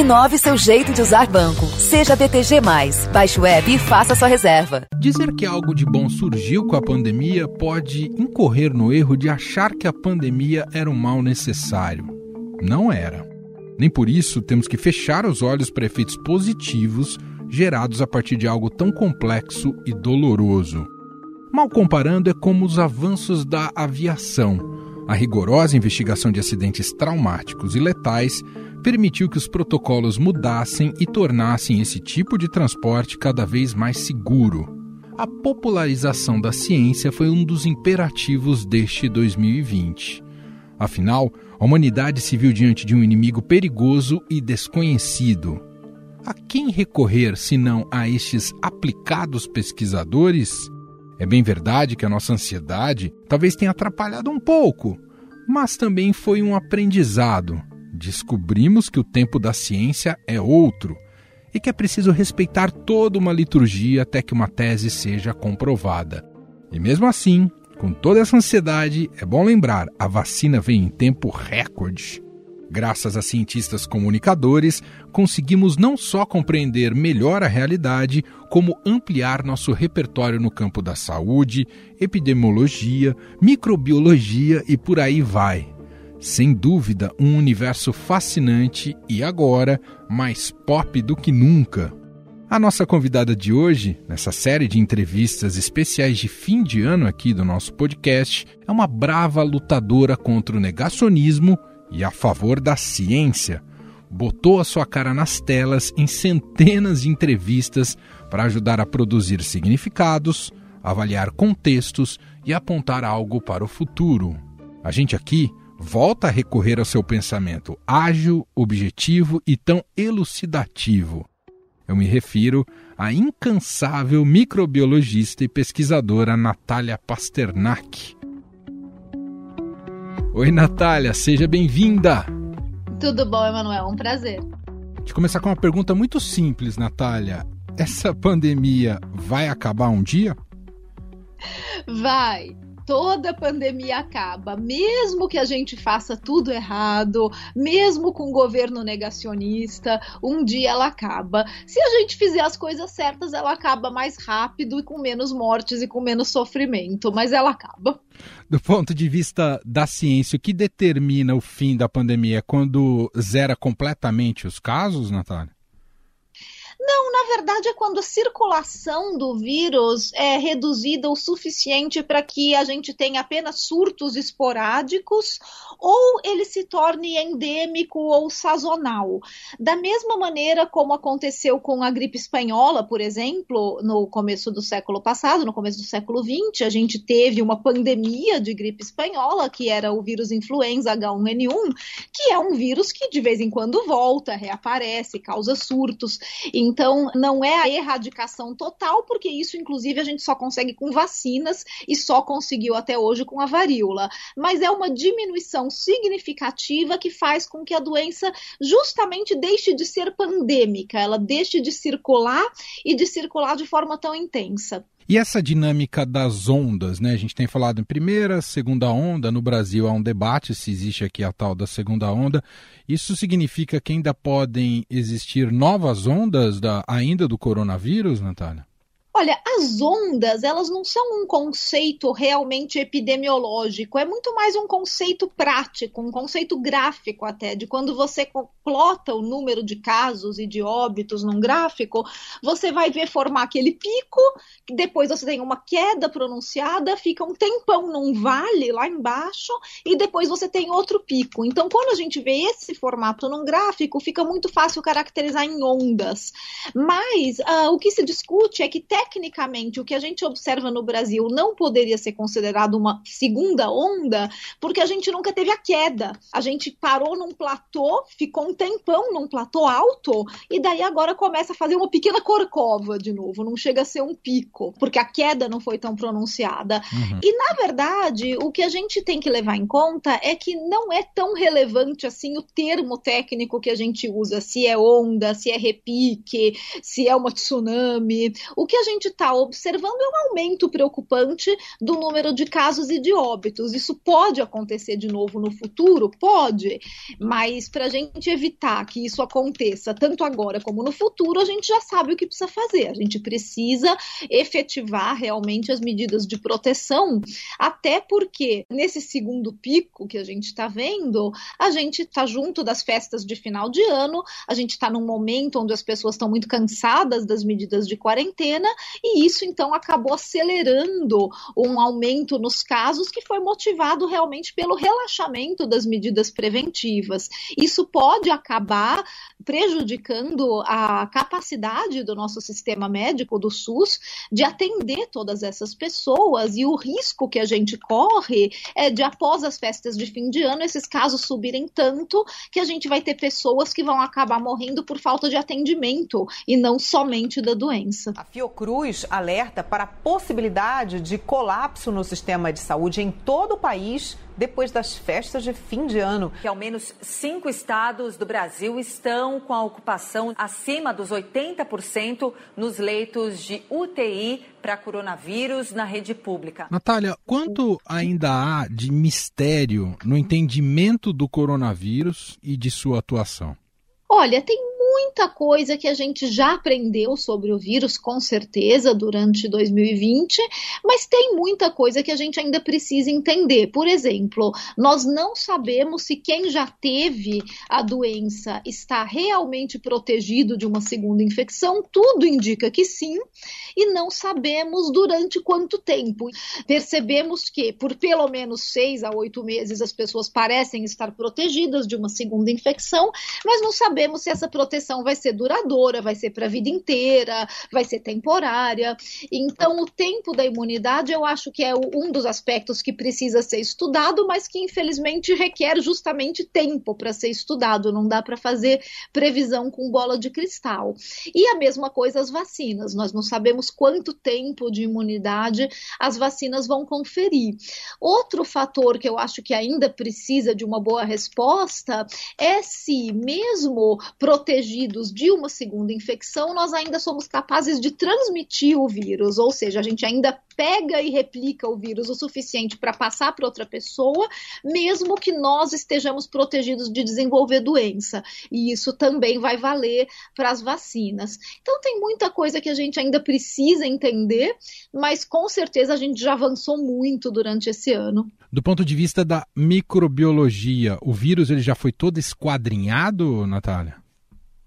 Inove seu jeito de usar banco. Seja BTG. Baixe o app e faça sua reserva. Dizer que algo de bom surgiu com a pandemia pode incorrer no erro de achar que a pandemia era um mal necessário. Não era. Nem por isso temos que fechar os olhos para efeitos positivos gerados a partir de algo tão complexo e doloroso. Mal comparando, é como os avanços da aviação. A rigorosa investigação de acidentes traumáticos e letais permitiu que os protocolos mudassem e tornassem esse tipo de transporte cada vez mais seguro. A popularização da ciência foi um dos imperativos deste 2020. Afinal, a humanidade se viu diante de um inimigo perigoso e desconhecido. A quem recorrer senão a estes aplicados pesquisadores? É bem verdade que a nossa ansiedade talvez tenha atrapalhado um pouco, mas também foi um aprendizado. Descobrimos que o tempo da ciência é outro e que é preciso respeitar toda uma liturgia até que uma tese seja comprovada. E mesmo assim, com toda essa ansiedade, é bom lembrar: a vacina vem em tempo recorde. Graças a cientistas comunicadores, conseguimos não só compreender melhor a realidade, como ampliar nosso repertório no campo da saúde, epidemiologia, microbiologia e por aí vai. Sem dúvida, um universo fascinante e agora mais pop do que nunca. A nossa convidada de hoje, nessa série de entrevistas especiais de fim de ano aqui do nosso podcast, é uma brava lutadora contra o negacionismo e a favor da ciência. Botou a sua cara nas telas em centenas de entrevistas para ajudar a produzir significados, avaliar contextos e apontar algo para o futuro. A gente aqui volta a recorrer ao seu pensamento ágil, objetivo e tão elucidativo. Eu me refiro à incansável microbiologista e pesquisadora Natália Pasternak. Oi, Natália, seja bem-vinda. Tudo bom, Emanuel? Um prazer. De começar com uma pergunta muito simples, Natália. Essa pandemia vai acabar um dia? Vai toda pandemia acaba, mesmo que a gente faça tudo errado, mesmo com governo negacionista, um dia ela acaba. Se a gente fizer as coisas certas, ela acaba mais rápido e com menos mortes e com menos sofrimento, mas ela acaba. Do ponto de vista da ciência, o que determina o fim da pandemia é quando zera completamente os casos, Natália? Não, na verdade é quando a circulação do vírus é reduzida o suficiente para que a gente tenha apenas surtos esporádicos ou ele se torne endêmico ou sazonal. Da mesma maneira como aconteceu com a gripe espanhola, por exemplo, no começo do século passado, no começo do século XX, a gente teve uma pandemia de gripe espanhola, que era o vírus influenza H1N1, que é um vírus que de vez em quando volta, reaparece, causa surtos. Então, não é a erradicação total, porque isso, inclusive, a gente só consegue com vacinas e só conseguiu até hoje com a varíola. Mas é uma diminuição significativa que faz com que a doença justamente deixe de ser pandêmica, ela deixe de circular e de circular de forma tão intensa. E essa dinâmica das ondas, né? A gente tem falado em primeira, segunda onda. No Brasil há um debate se existe aqui a tal da segunda onda. Isso significa que ainda podem existir novas ondas da, ainda do coronavírus, Natália? Olha, as ondas, elas não são um conceito realmente epidemiológico, é muito mais um conceito prático, um conceito gráfico até, de quando você plota o número de casos e de óbitos num gráfico, você vai ver formar aquele pico, depois você tem uma queda pronunciada, fica um tempão num vale lá embaixo, e depois você tem outro pico. Então, quando a gente vê esse formato num gráfico, fica muito fácil caracterizar em ondas. Mas uh, o que se discute é que, tecnicamente, o que a gente observa no Brasil não poderia ser considerado uma segunda onda, porque a gente nunca teve a queda. A gente parou num platô, ficou um tempão num platô alto, e daí agora começa a fazer uma pequena corcova de novo, não chega a ser um pico, porque a queda não foi tão pronunciada. Uhum. E na verdade, o que a gente tem que levar em conta é que não é tão relevante assim o termo técnico que a gente usa, se é onda, se é repique, se é uma tsunami. O que a gente está observando é um aumento preocupante do número de casos e de óbitos. Isso pode acontecer de novo no futuro? Pode, mas para a gente evitar que isso aconteça tanto agora como no futuro, a gente já sabe o que precisa fazer. A gente precisa efetivar realmente as medidas de proteção, até porque nesse segundo pico que a gente está vendo, a gente está junto das festas de final de ano, a gente está num momento onde as pessoas estão muito cansadas das medidas de quarentena, e isso então acabou acelerando um aumento nos casos que foi motivado realmente pelo relaxamento das medidas preventivas. Isso pode acabar prejudicando a capacidade do nosso sistema médico, do SUS, de atender todas essas pessoas e o risco que a gente corre é de, após as festas de fim de ano, esses casos subirem tanto que a gente vai ter pessoas que vão acabar morrendo por falta de atendimento e não somente da doença. A Fiocruz alerta para a possibilidade de colapso no sistema de saúde em todo o país depois das festas de fim de ano. Que ao menos cinco estados do Brasil estão com a ocupação acima dos 80% nos leitos de UTI para coronavírus na rede pública. Natália, quanto ainda há de mistério no entendimento do coronavírus e de sua atuação? Olha, tem muita coisa que a gente já aprendeu sobre o vírus, com certeza, durante 2020, mas tem muita coisa que a gente ainda precisa entender. Por exemplo, nós não sabemos se quem já teve a doença está realmente protegido de uma segunda infecção, tudo indica que sim, e não sabemos durante quanto tempo. Percebemos que por pelo menos seis a oito meses as pessoas parecem estar protegidas de uma segunda infecção, mas não sabemos se essa proteção vai ser duradoura, vai ser para a vida inteira, vai ser temporária. Então, o tempo da imunidade eu acho que é um dos aspectos que precisa ser estudado, mas que infelizmente requer justamente tempo para ser estudado. Não dá para fazer previsão com bola de cristal. E a mesma coisa as vacinas. Nós não sabemos quanto tempo de imunidade as vacinas vão conferir. Outro fator que eu acho que ainda precisa de uma boa resposta é se, mesmo protegidos de uma segunda infecção, nós ainda somos capazes de transmitir o vírus, ou seja, a gente ainda pega e replica o vírus o suficiente para passar para outra pessoa, mesmo que nós estejamos protegidos de desenvolver doença. E isso também vai valer para as vacinas. Então, tem muita coisa que a gente ainda precisa entender, mas com certeza a gente já avançou muito durante esse ano. Do ponto de vista da microbiologia, o vírus ele já foi todo esquadrinhado, Natália?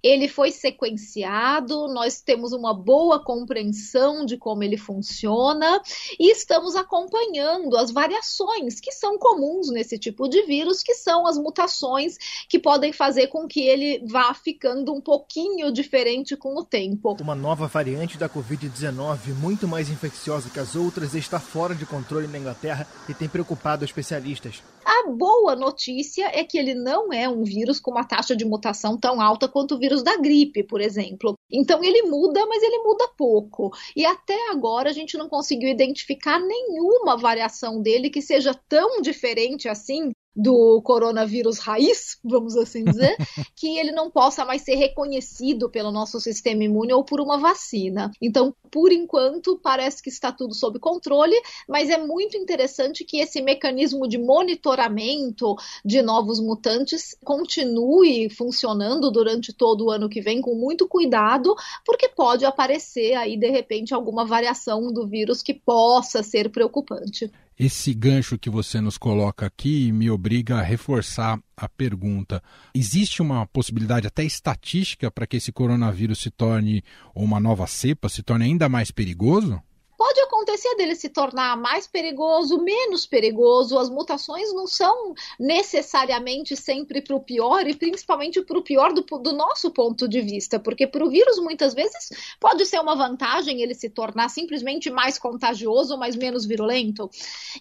Ele foi sequenciado, nós temos uma boa compreensão de como ele funciona e estamos acompanhando as variações que são comuns nesse tipo de vírus, que são as mutações que podem fazer com que ele vá ficando um pouquinho diferente com o tempo. Uma nova variante da Covid-19, muito mais infecciosa que as outras, está fora de controle na Inglaterra e tem preocupado especialistas. A boa notícia é que ele não é um vírus com uma taxa de mutação tão alta quanto o vírus da gripe, por exemplo. Então ele muda, mas ele muda pouco. E até agora a gente não conseguiu identificar nenhuma variação dele que seja tão diferente assim do coronavírus raiz, vamos assim dizer, que ele não possa mais ser reconhecido pelo nosso sistema imune ou por uma vacina. Então, por enquanto, parece que está tudo sob controle, mas é muito interessante que esse mecanismo de monitoramento de novos mutantes continue funcionando durante todo o ano que vem com muito cuidado, porque pode aparecer aí de repente alguma variação do vírus que possa ser preocupante. Esse gancho que você nos coloca aqui me obriga a reforçar a pergunta: existe uma possibilidade até estatística para que esse coronavírus se torne, ou uma nova cepa, se torne ainda mais perigoso? Pode acontecer dele se tornar mais perigoso, menos perigoso. As mutações não são necessariamente sempre para o pior e principalmente para o pior do, do, nosso ponto de vista, porque para o vírus muitas vezes pode ser uma vantagem ele se tornar simplesmente mais contagioso, mas menos virulento.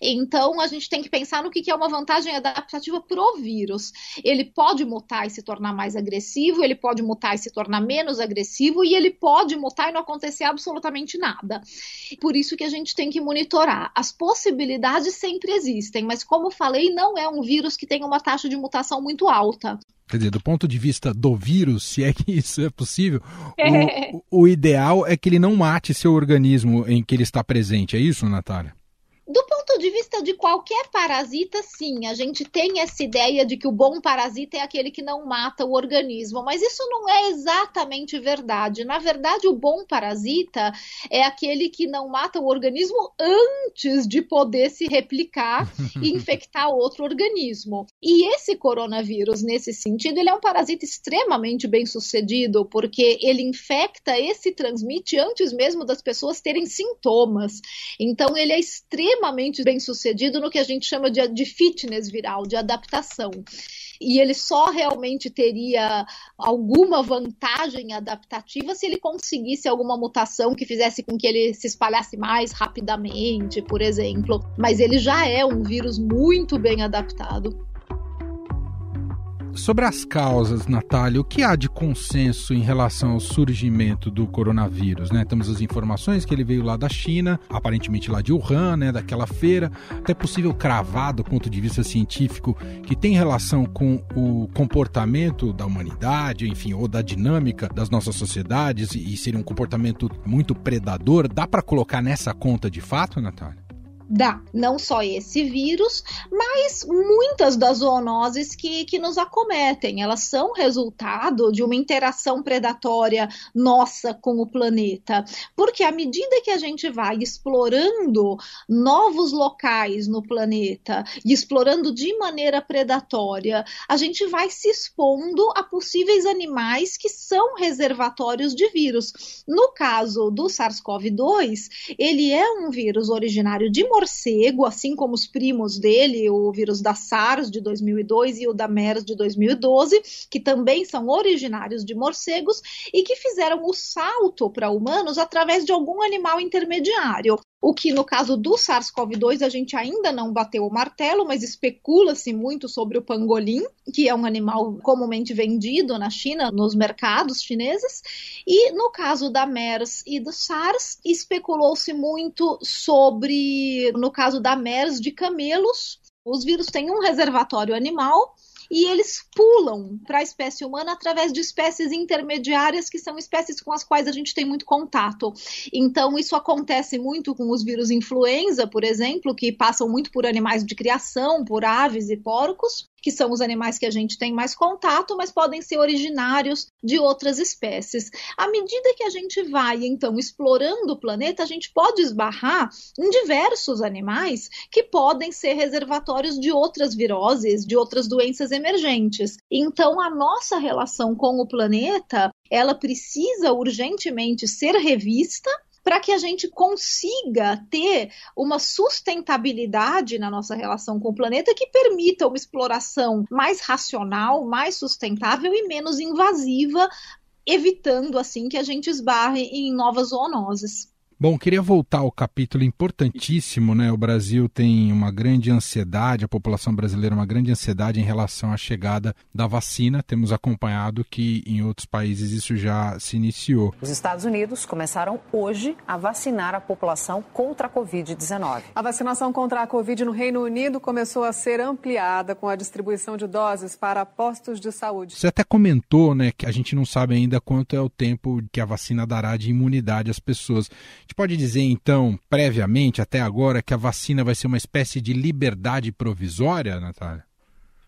Então a gente tem que pensar no que, que é uma vantagem adaptativa para o vírus. Ele pode mutar e se tornar mais agressivo, ele pode mutar e se tornar menos agressivo, e ele pode mutar e não acontecer absolutamente nada. Por por isso que a gente tem que monitorar. As possibilidades sempre existem, mas como falei, não é um vírus que tem uma taxa de mutação muito alta. Quer dizer, do ponto de vista do vírus, se é que isso é possível, o, o ideal é que ele não mate seu organismo em que ele está presente. É isso, Natália? Do ponto de vista de qualquer parasita, sim, a gente tem essa ideia de que o bom parasita é aquele que não mata o organismo, mas isso não é exatamente verdade. Na verdade, o bom parasita é aquele que não mata o organismo antes de poder se replicar e infectar outro organismo. E esse coronavírus, nesse sentido, ele é um parasita extremamente bem sucedido, porque ele infecta e se transmite antes mesmo das pessoas terem sintomas. Então, ele é extremamente extremamente bem sucedido no que a gente chama de, de fitness viral, de adaptação e ele só realmente teria alguma vantagem adaptativa se ele conseguisse alguma mutação que fizesse com que ele se espalhasse mais rapidamente, por exemplo. Mas ele já é um vírus muito bem adaptado. Sobre as causas, Natália, o que há de consenso em relação ao surgimento do coronavírus? Né? Temos as informações que ele veio lá da China, aparentemente lá de Wuhan, né, daquela feira. Até possível cravar do ponto de vista científico que tem relação com o comportamento da humanidade, enfim, ou da dinâmica das nossas sociedades e seria um comportamento muito predador. Dá para colocar nessa conta de fato, Natália? Dá não só esse vírus, mas muitas das zoonoses que, que nos acometem. Elas são resultado de uma interação predatória nossa com o planeta. Porque à medida que a gente vai explorando novos locais no planeta e explorando de maneira predatória, a gente vai se expondo a possíveis animais que são reservatórios de vírus. No caso do SARS-CoV-2, ele é um vírus originário de morcego, assim como os primos dele, o vírus da SARS de 2002 e o da MERS de 2012, que também são originários de morcegos e que fizeram o salto para humanos através de algum animal intermediário. O que no caso do SARS-CoV-2 a gente ainda não bateu o martelo, mas especula-se muito sobre o pangolim, que é um animal comumente vendido na China, nos mercados chineses. E no caso da MERS e do SARS, especulou-se muito sobre, no caso da MERS, de camelos. Os vírus têm um reservatório animal e eles pulam para a espécie humana através de espécies intermediárias, que são espécies com as quais a gente tem muito contato. Então, isso acontece muito com os vírus influenza, por exemplo, que passam muito por animais de criação, por aves e porcos, que são os animais que a gente tem mais contato, mas podem ser originários de outras espécies. À medida que a gente vai, então, explorando o planeta, a gente pode esbarrar em diversos animais que podem ser reservatórios de outras viroses, de outras doenças emergentes. Então, a nossa relação com o planeta, ela precisa urgentemente ser revista para que a gente consiga ter uma sustentabilidade na nossa relação com o planeta que permita uma exploração mais racional, mais sustentável e menos invasiva, evitando assim que a gente esbarre em novas zoonoses. Bom, queria voltar ao capítulo importantíssimo, né? O Brasil tem uma grande ansiedade, a população brasileira uma grande ansiedade em relação à chegada da vacina. Temos acompanhado que em outros países isso já se iniciou. Os Estados Unidos começaram hoje a vacinar a população contra a Covid-19. A vacinação contra a Covid no Reino Unido começou a ser ampliada com a distribuição de doses para postos de saúde. Você até comentou, né, que a gente não sabe ainda quanto é o tempo que a vacina dará de imunidade às pessoas gente pode dizer, então, previamente, até agora, que a vacina vai ser uma espécie de liberdade provisória, Natália?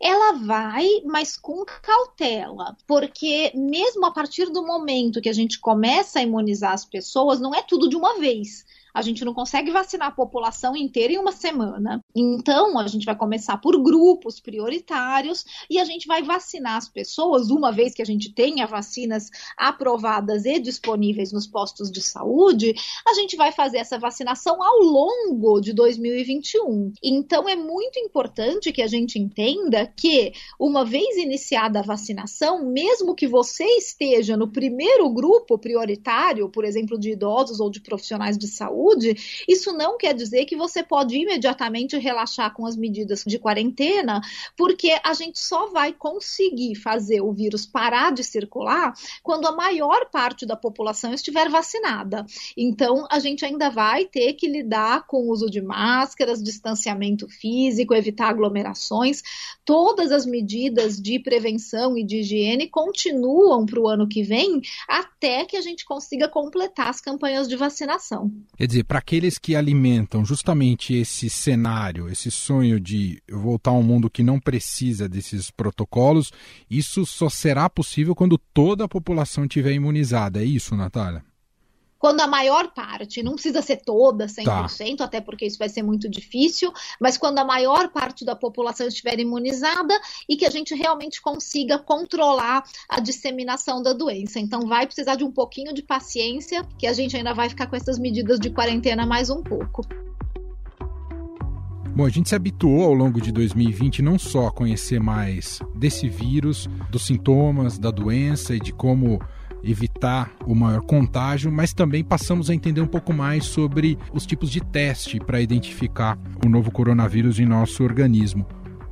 ela vai, mas com cautela, porque mesmo a partir do momento que a gente começa a imunizar as pessoas, não é tudo de uma vez a gente não consegue vacinar a população inteira em uma semana. Então, a gente vai começar por grupos prioritários e a gente vai vacinar as pessoas, uma vez que a gente tenha vacinas aprovadas e disponíveis nos postos de saúde, a gente vai fazer essa vacinação ao longo de 2021. Então, é muito importante que a gente entenda que, uma vez iniciada a vacinação, mesmo que você esteja no primeiro grupo prioritário, por exemplo, de idosos ou de profissionais de saúde, saúde, isso não quer dizer que você pode imediatamente relaxar com as medidas de quarentena, porque a gente só vai conseguir fazer o vírus parar de circular quando a maior parte da população estiver vacinada. Então, a gente ainda vai ter que lidar com o uso de máscaras, distanciamento físico, evitar aglomerações. Todas as medidas de prevenção e de higiene continuam para o ano que vem até que a gente consiga completar as campanhas de vacinação. Quer dizer, para aqueles que alimentam justamente esse cenário, esse sonho de voltar a um mundo que não precisa desses protocolos, isso só será possível quando toda a população estiver imunizada. É isso, Natália? Quando a maior parte, não precisa ser toda 100%, tá. até porque isso vai ser muito difícil, mas quando a maior parte da população estiver imunizada e que a gente realmente consiga controlar a disseminação da doença. Então vai precisar de um pouquinho de paciência, que a gente ainda vai ficar com essas medidas de quarentena mais um pouco. Bom, a gente se habituou ao longo de 2020 não só a conhecer mais desse vírus, dos sintomas da doença e de como evitar o maior contágio, mas também passamos a entender um pouco mais sobre os tipos de teste para identificar o novo coronavírus em nosso organismo.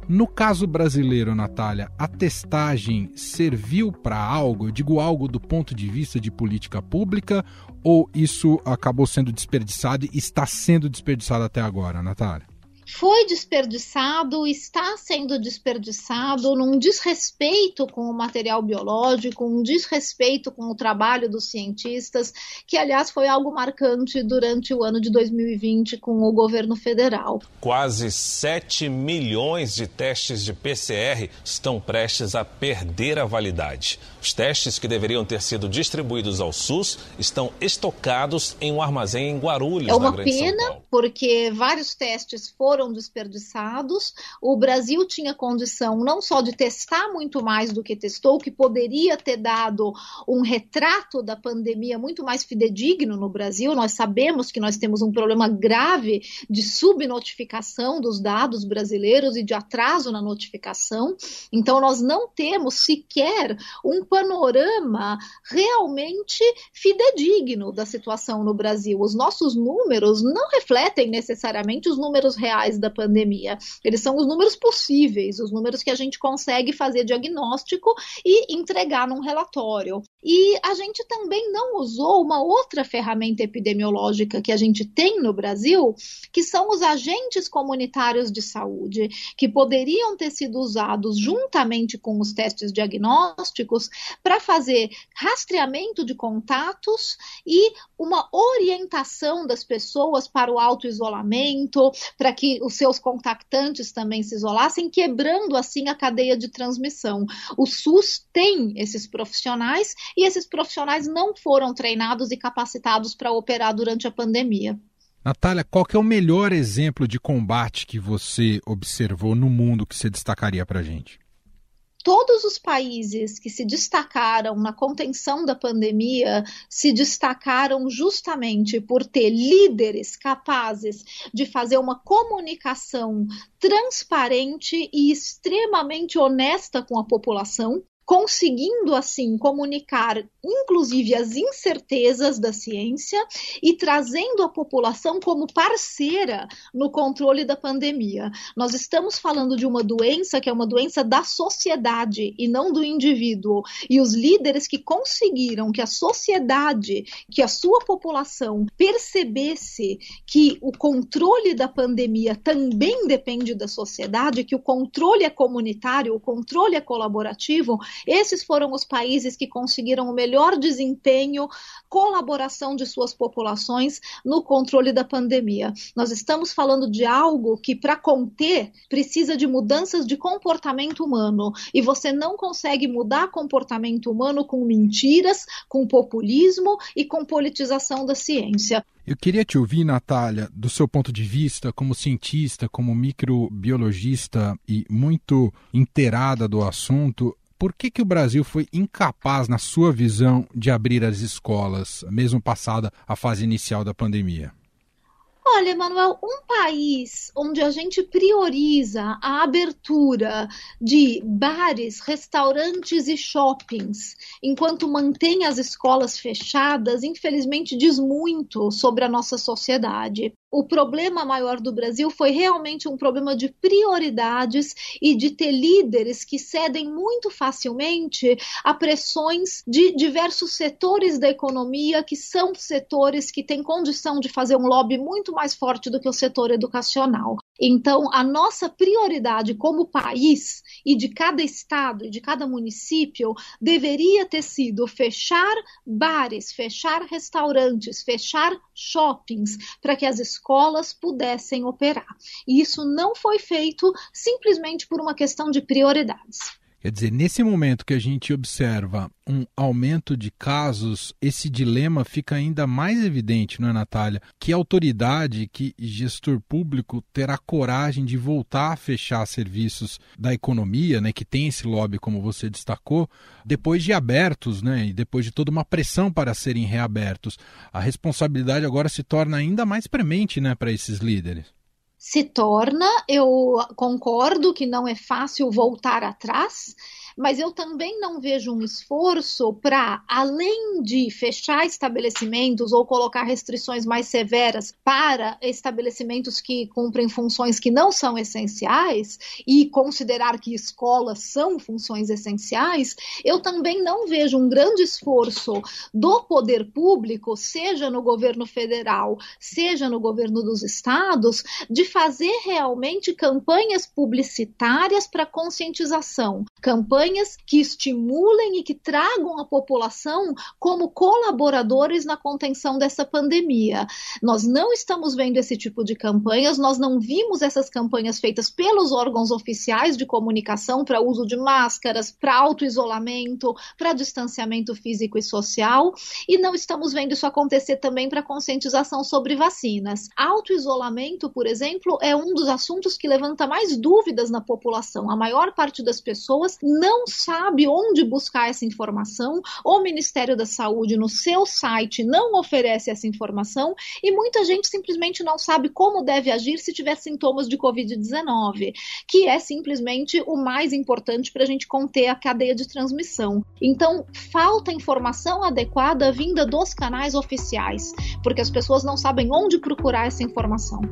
No caso brasileiro, Natália, a testagem serviu para algo? Eu digo algo do ponto de vista de política pública ou isso acabou sendo desperdiçado e está sendo desperdiçado até agora, Natália? Foi desperdiçado, está sendo desperdiçado num desrespeito com o material biológico, um desrespeito com o trabalho dos cientistas, que aliás foi algo marcante durante o ano de 2020 com o governo federal. Quase 7 milhões de testes de PCR estão prestes a perder a validade. Os testes que deveriam ter sido distribuídos ao SUS estão estocados em um armazém em Guarulhos, é uma pena, porque vários testes foram foram desperdiçados. O Brasil tinha condição não só de testar muito mais do que testou, que poderia ter dado um retrato da pandemia muito mais fidedigno no Brasil. Nós sabemos que nós temos um problema grave de subnotificação dos dados brasileiros e de atraso na notificação. Então, nós não temos sequer um panorama realmente fidedigno da situação no Brasil. Os nossos números não refletem necessariamente os números reais da pandemia. Eles são os números possíveis, os números que a gente consegue fazer diagnóstico e entregar num relatório. E a gente também não usou uma outra ferramenta epidemiológica que a gente tem no Brasil, que são os agentes comunitários de saúde, que poderiam ter sido usados juntamente com os testes diagnósticos para fazer rastreamento de contatos e uma orientação das pessoas para o autoisolamento, para que os seus contactantes também se isolassem, quebrando assim a cadeia de transmissão. O SUS tem esses profissionais e esses profissionais não foram treinados e capacitados para operar durante a pandemia. Natália, qual é o melhor exemplo de combate que você observou no mundo que você destacaria para a gente? Todos os países que se destacaram na contenção da pandemia se destacaram justamente por ter líderes capazes de fazer uma comunicação transparente e extremamente honesta com a população conseguindo assim comunicar inclusive as incertezas da ciência e trazendo a população como parceira no controle da pandemia. Nós estamos falando de uma doença que é uma doença da sociedade e não do indivíduo. E os líderes que conseguiram que a sociedade, que a sua população percebesse que o controle da pandemia também depende da sociedade, que o controle é comunitário, o controle é colaborativo, esses foram os países que conseguiram o melhor desempenho, colaboração de suas populações no controle da pandemia. Nós estamos falando de algo que, para conter, precisa de mudanças de comportamento humano. E você não consegue mudar comportamento humano com mentiras, com populismo e com politização da ciência. Eu queria te ouvir, Natália, do seu ponto de vista como cientista, como microbiologista e muito inteirada do assunto, por que, que o Brasil foi incapaz, na sua visão, de abrir as escolas, mesmo passada a fase inicial da pandemia? Olha, Emanuel, um país onde a gente prioriza a abertura de bares, restaurantes e shoppings, enquanto mantém as escolas fechadas, infelizmente diz muito sobre a nossa sociedade o problema maior do Brasil foi realmente um problema de prioridades e de ter líderes que cedem muito facilmente a pressões de diversos setores da economia, que são setores que têm condição de fazer um lobby muito mais forte do que o setor educacional. Então, a nossa prioridade como país e de cada estado e de cada município deveria ter sido fechar bares, fechar restaurantes, fechar shoppings, para que as escolas pudessem operar. E isso não foi feito simplesmente por uma questão de prioridades. Quer dizer, nesse momento que a gente observa um aumento de casos, esse dilema fica ainda mais evidente, não é, Natália? Que autoridade, que gestor público terá coragem de voltar a fechar serviços da economia, né, que tem esse lobby, como você destacou, depois de abertos, né, e depois de toda uma pressão para serem reabertos? A responsabilidade agora se torna ainda mais premente né, para esses líderes se torna, eu concordo que não é fácil voltar atrás, mas eu também não vejo um esforço para, além de fechar estabelecimentos ou colocar restrições mais severas para estabelecimentos que cumprem funções que não são essenciais e considerar que escolas são funções essenciais, eu também não vejo um grande esforço do poder público, seja no governo federal, seja no governo dos estados, de fazer realmente campanhas publicitárias para conscientização, campanhas campanhas que estimulem e que tragam a população como colaboradores na contenção dessa pandemia. Nós não estamos vendo esse tipo de campanhas, nós não vimos essas campanhas feitas pelos órgãos oficiais de comunicação para uso de máscaras, para auto-isolamento, para distanciamento físico e social, e não estamos vendo isso acontecer também para conscientização sobre vacinas. Auto-isolamento, por exemplo, é um dos assuntos que levanta mais dúvidas na população. A maior parte das pessoas não não sabe onde buscar essa informação, o Ministério da Saúde no seu site não oferece essa informação e muita gente simplesmente não sabe como deve agir se tiver sintomas de Covid-19, que é simplesmente o mais importante para a gente conter a cadeia de transmissão. Então, falta informação adequada vinda dos canais oficiais, porque as pessoas não sabem onde procurar essa informação.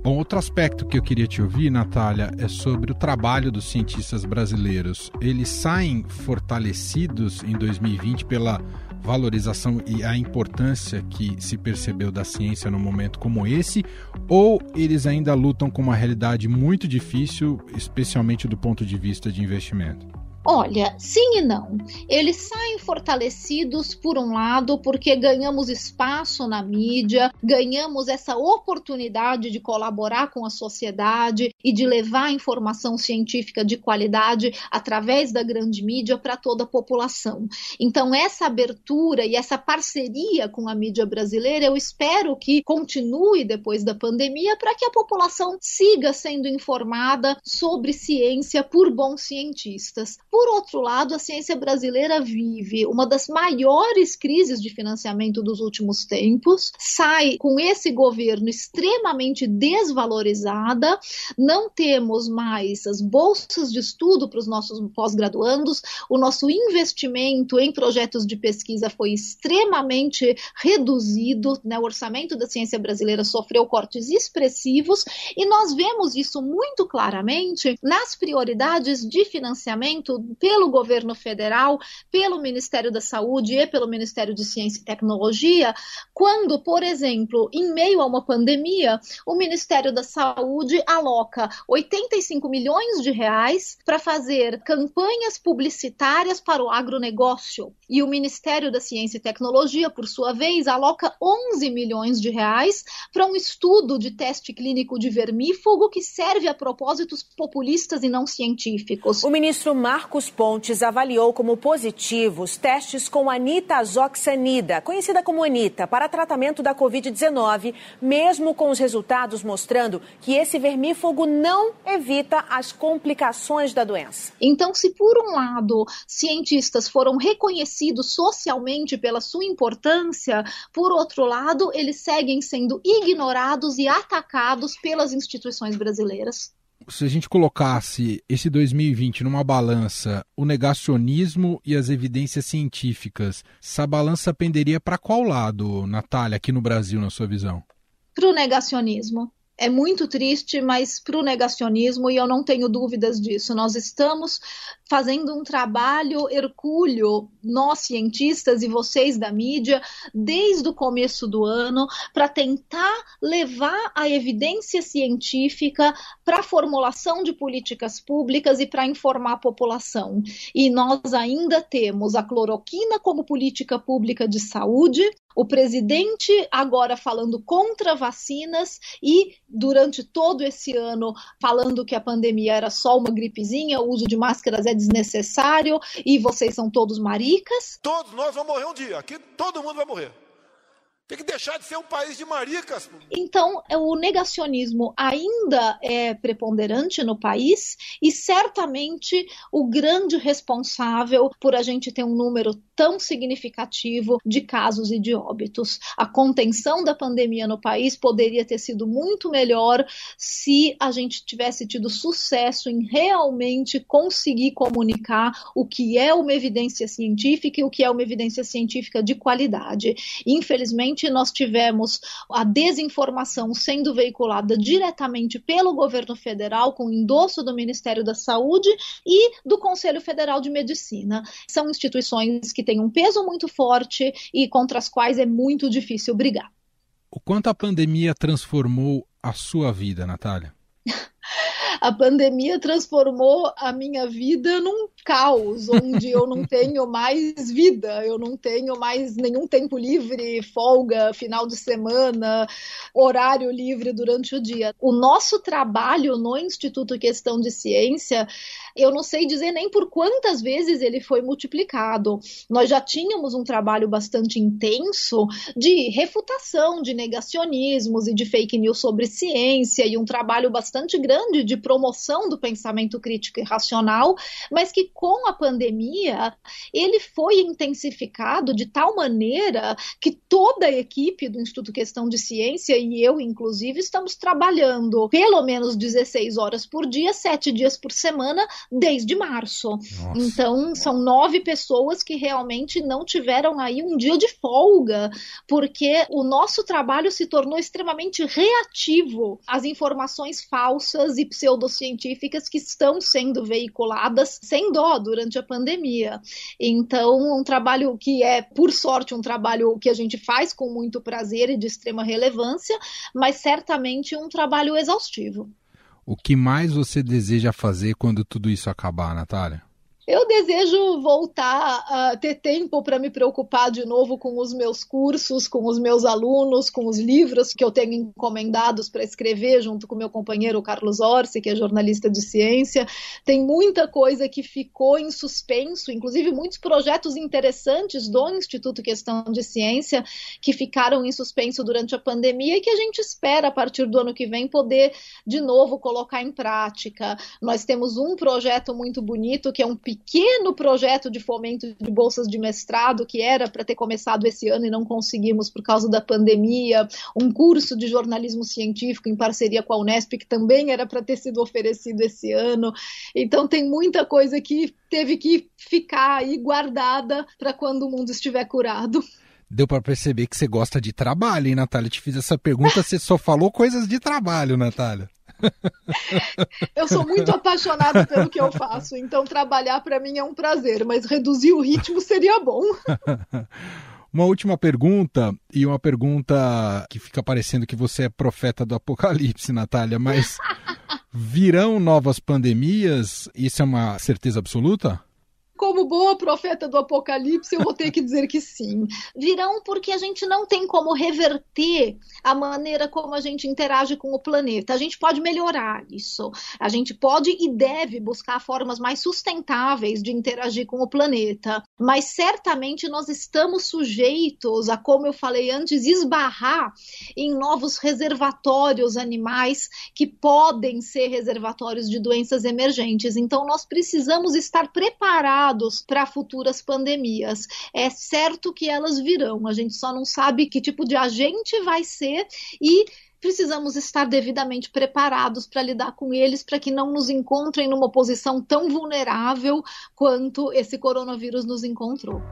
Bom, outro aspecto que eu queria te ouvir, Natália, é sobre o trabalho dos cientistas brasileiros. Eles saem fortalecidos em 2020 pela valorização e a importância que se percebeu da ciência num momento como esse, ou eles ainda lutam com uma realidade muito difícil, especialmente do ponto de vista de investimento? Olha, sim e não. Eles saem fortalecidos, por um lado, porque ganhamos espaço na mídia, ganhamos essa oportunidade de colaborar com a sociedade e de levar informação científica de qualidade através da grande mídia para toda a população. Então, essa abertura e essa parceria com a mídia brasileira, eu espero que continue depois da pandemia para que a população siga sendo informada sobre ciência por bons cientistas. Por outro lado, a ciência brasileira vive uma das maiores crises de financiamento dos últimos tempos, sai com esse governo extremamente desvalorizada, não temos mais as bolsas de estudo para os nossos pós-graduandos, o nosso investimento em projetos de pesquisa foi extremamente reduzido, né? o orçamento da ciência brasileira sofreu cortes expressivos e nós vemos isso muito claramente nas prioridades de financiamento pelo governo federal, pelo Ministério da Saúde e pelo Ministério de Ciência e Tecnologia, quando, por exemplo, em meio a uma pandemia, o Ministério da Saúde aloca 85 milhões de reais para fazer campanhas publicitárias para o agronegócio. E o Ministério da Ciência e Tecnologia, por sua vez, aloca 11 milhões de reais para um estudo de teste clínico de vermífugo que serve a propósitos populistas e não científicos. O ministro Marco Marcos Pontes avaliou como positivos testes com anitazoxanida, conhecida como Anita, para tratamento da Covid-19, mesmo com os resultados mostrando que esse vermífugo não evita as complicações da doença. Então, se por um lado cientistas foram reconhecidos socialmente pela sua importância, por outro lado, eles seguem sendo ignorados e atacados pelas instituições brasileiras se a gente colocasse esse 2020 numa balança, o negacionismo e as evidências científicas, essa balança penderia para qual lado, Natália, aqui no Brasil, na sua visão? Para o negacionismo é muito triste, mas para o negacionismo, e eu não tenho dúvidas disso, nós estamos fazendo um trabalho hercúleo, nós cientistas e vocês da mídia, desde o começo do ano, para tentar levar a evidência científica para a formulação de políticas públicas e para informar a população. E nós ainda temos a cloroquina como política pública de saúde, o presidente agora falando contra vacinas e durante todo esse ano falando que a pandemia era só uma gripezinha, o uso de máscaras é desnecessário e vocês são todos maricas. Todos nós vamos morrer um dia, aqui todo mundo vai morrer. Tem que deixar de ser um país de maricas. Então, é, o negacionismo ainda é preponderante no país e certamente o grande responsável por a gente ter um número tão significativo de casos e de óbitos. A contenção da pandemia no país poderia ter sido muito melhor se a gente tivesse tido sucesso em realmente conseguir comunicar o que é uma evidência científica e o que é uma evidência científica de qualidade. Infelizmente, nós tivemos a desinformação sendo veiculada diretamente pelo governo federal, com endosso do Ministério da Saúde e do Conselho Federal de Medicina. São instituições que têm um peso muito forte e contra as quais é muito difícil brigar. O quanto a pandemia transformou a sua vida, Natália? a pandemia transformou a minha vida num caos, onde eu não tenho mais vida, eu não tenho mais nenhum tempo livre, folga, final de semana, horário livre durante o dia. O nosso trabalho no Instituto Questão de Ciência eu não sei dizer nem por quantas vezes ele foi multiplicado. Nós já tínhamos um trabalho bastante intenso de refutação de negacionismos e de fake news sobre ciência e um trabalho bastante grande de promoção do pensamento crítico e racional, mas que com a pandemia ele foi intensificado de tal maneira que toda a equipe do Instituto Questão de Ciência e eu inclusive estamos trabalhando pelo menos 16 horas por dia, sete dias por semana desde março. Nossa. Então, são nove pessoas que realmente não tiveram aí um dia de folga, porque o nosso trabalho se tornou extremamente reativo às informações falsas e pseudocientíficas que estão sendo veiculadas sem dó durante a pandemia. Então, um trabalho que é, por sorte, um trabalho que a gente faz com muito prazer e de extrema relevância, mas certamente um trabalho exaustivo. O que mais você deseja fazer quando tudo isso acabar, Natália? Eu desejo voltar a ter tempo para me preocupar de novo com os meus cursos, com os meus alunos, com os livros que eu tenho encomendados para escrever junto com meu companheiro Carlos Orsi, que é jornalista de ciência. Tem muita coisa que ficou em suspenso, inclusive muitos projetos interessantes do Instituto Questão de Ciência que ficaram em suspenso durante a pandemia e que a gente espera a partir do ano que vem poder de novo colocar em prática. Nós temos um projeto muito bonito que é um pequeno projeto de fomento de bolsas de mestrado que era para ter começado esse ano e não conseguimos por causa da pandemia, um curso de jornalismo científico em parceria com a Unesp que também era para ter sido oferecido esse ano. Então tem muita coisa que teve que ficar aí guardada para quando o mundo estiver curado. Deu para perceber que você gosta de trabalho, hein, Natália? te fiz essa pergunta, você só falou coisas de trabalho, Natália eu sou muito apaixonada pelo que eu faço, então trabalhar para mim é um prazer, mas reduzir o ritmo seria bom. Uma última pergunta, e uma pergunta que fica parecendo que você é profeta do apocalipse, Natália, mas virão novas pandemias? Isso é uma certeza absoluta? Como boa profeta do Apocalipse, eu vou ter que dizer que sim. Virão porque a gente não tem como reverter a maneira como a gente interage com o planeta. A gente pode melhorar isso. A gente pode e deve buscar formas mais sustentáveis de interagir com o planeta. Mas certamente nós estamos sujeitos a, como eu falei antes, esbarrar em novos reservatórios animais que podem ser reservatórios de doenças emergentes. Então nós precisamos estar preparados preparados para futuras pandemias. É certo que elas virão, a gente só não sabe que tipo de agente vai ser e precisamos estar devidamente preparados para lidar com eles, para que não nos encontrem numa posição tão vulnerável quanto esse coronavírus nos encontrou.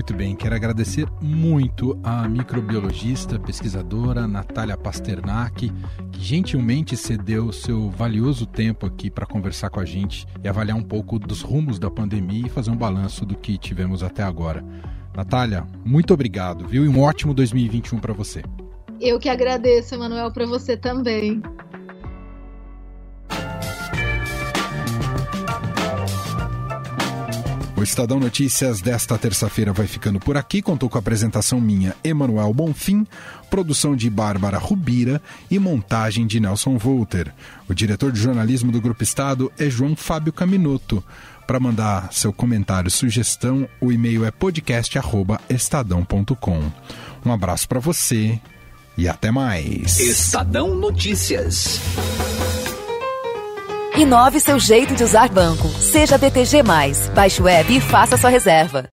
Muito bem, quero agradecer muito à microbiologista, pesquisadora Natália Pasternak, que gentilmente cedeu seu valioso tempo aqui para conversar com a gente e avaliar um pouco dos rumos da pandemia e fazer um balanço do que tivemos até agora. Natália, muito obrigado, viu? E um ótimo 2021 para você. Eu que agradeço, Emanuel, para você também. O Estadão Notícias desta terça-feira vai ficando por aqui. Contou com a apresentação minha, Emanuel Bonfim, produção de Bárbara Rubira e montagem de Nelson Volter. O diretor de jornalismo do Grupo Estado é João Fábio Caminoto. Para mandar seu comentário, sugestão, o e-mail é podcast@estadão.com. Um abraço para você e até mais. Estadão Notícias. Inove seu jeito de usar banco. Seja BTG. Baixe o app e faça sua reserva.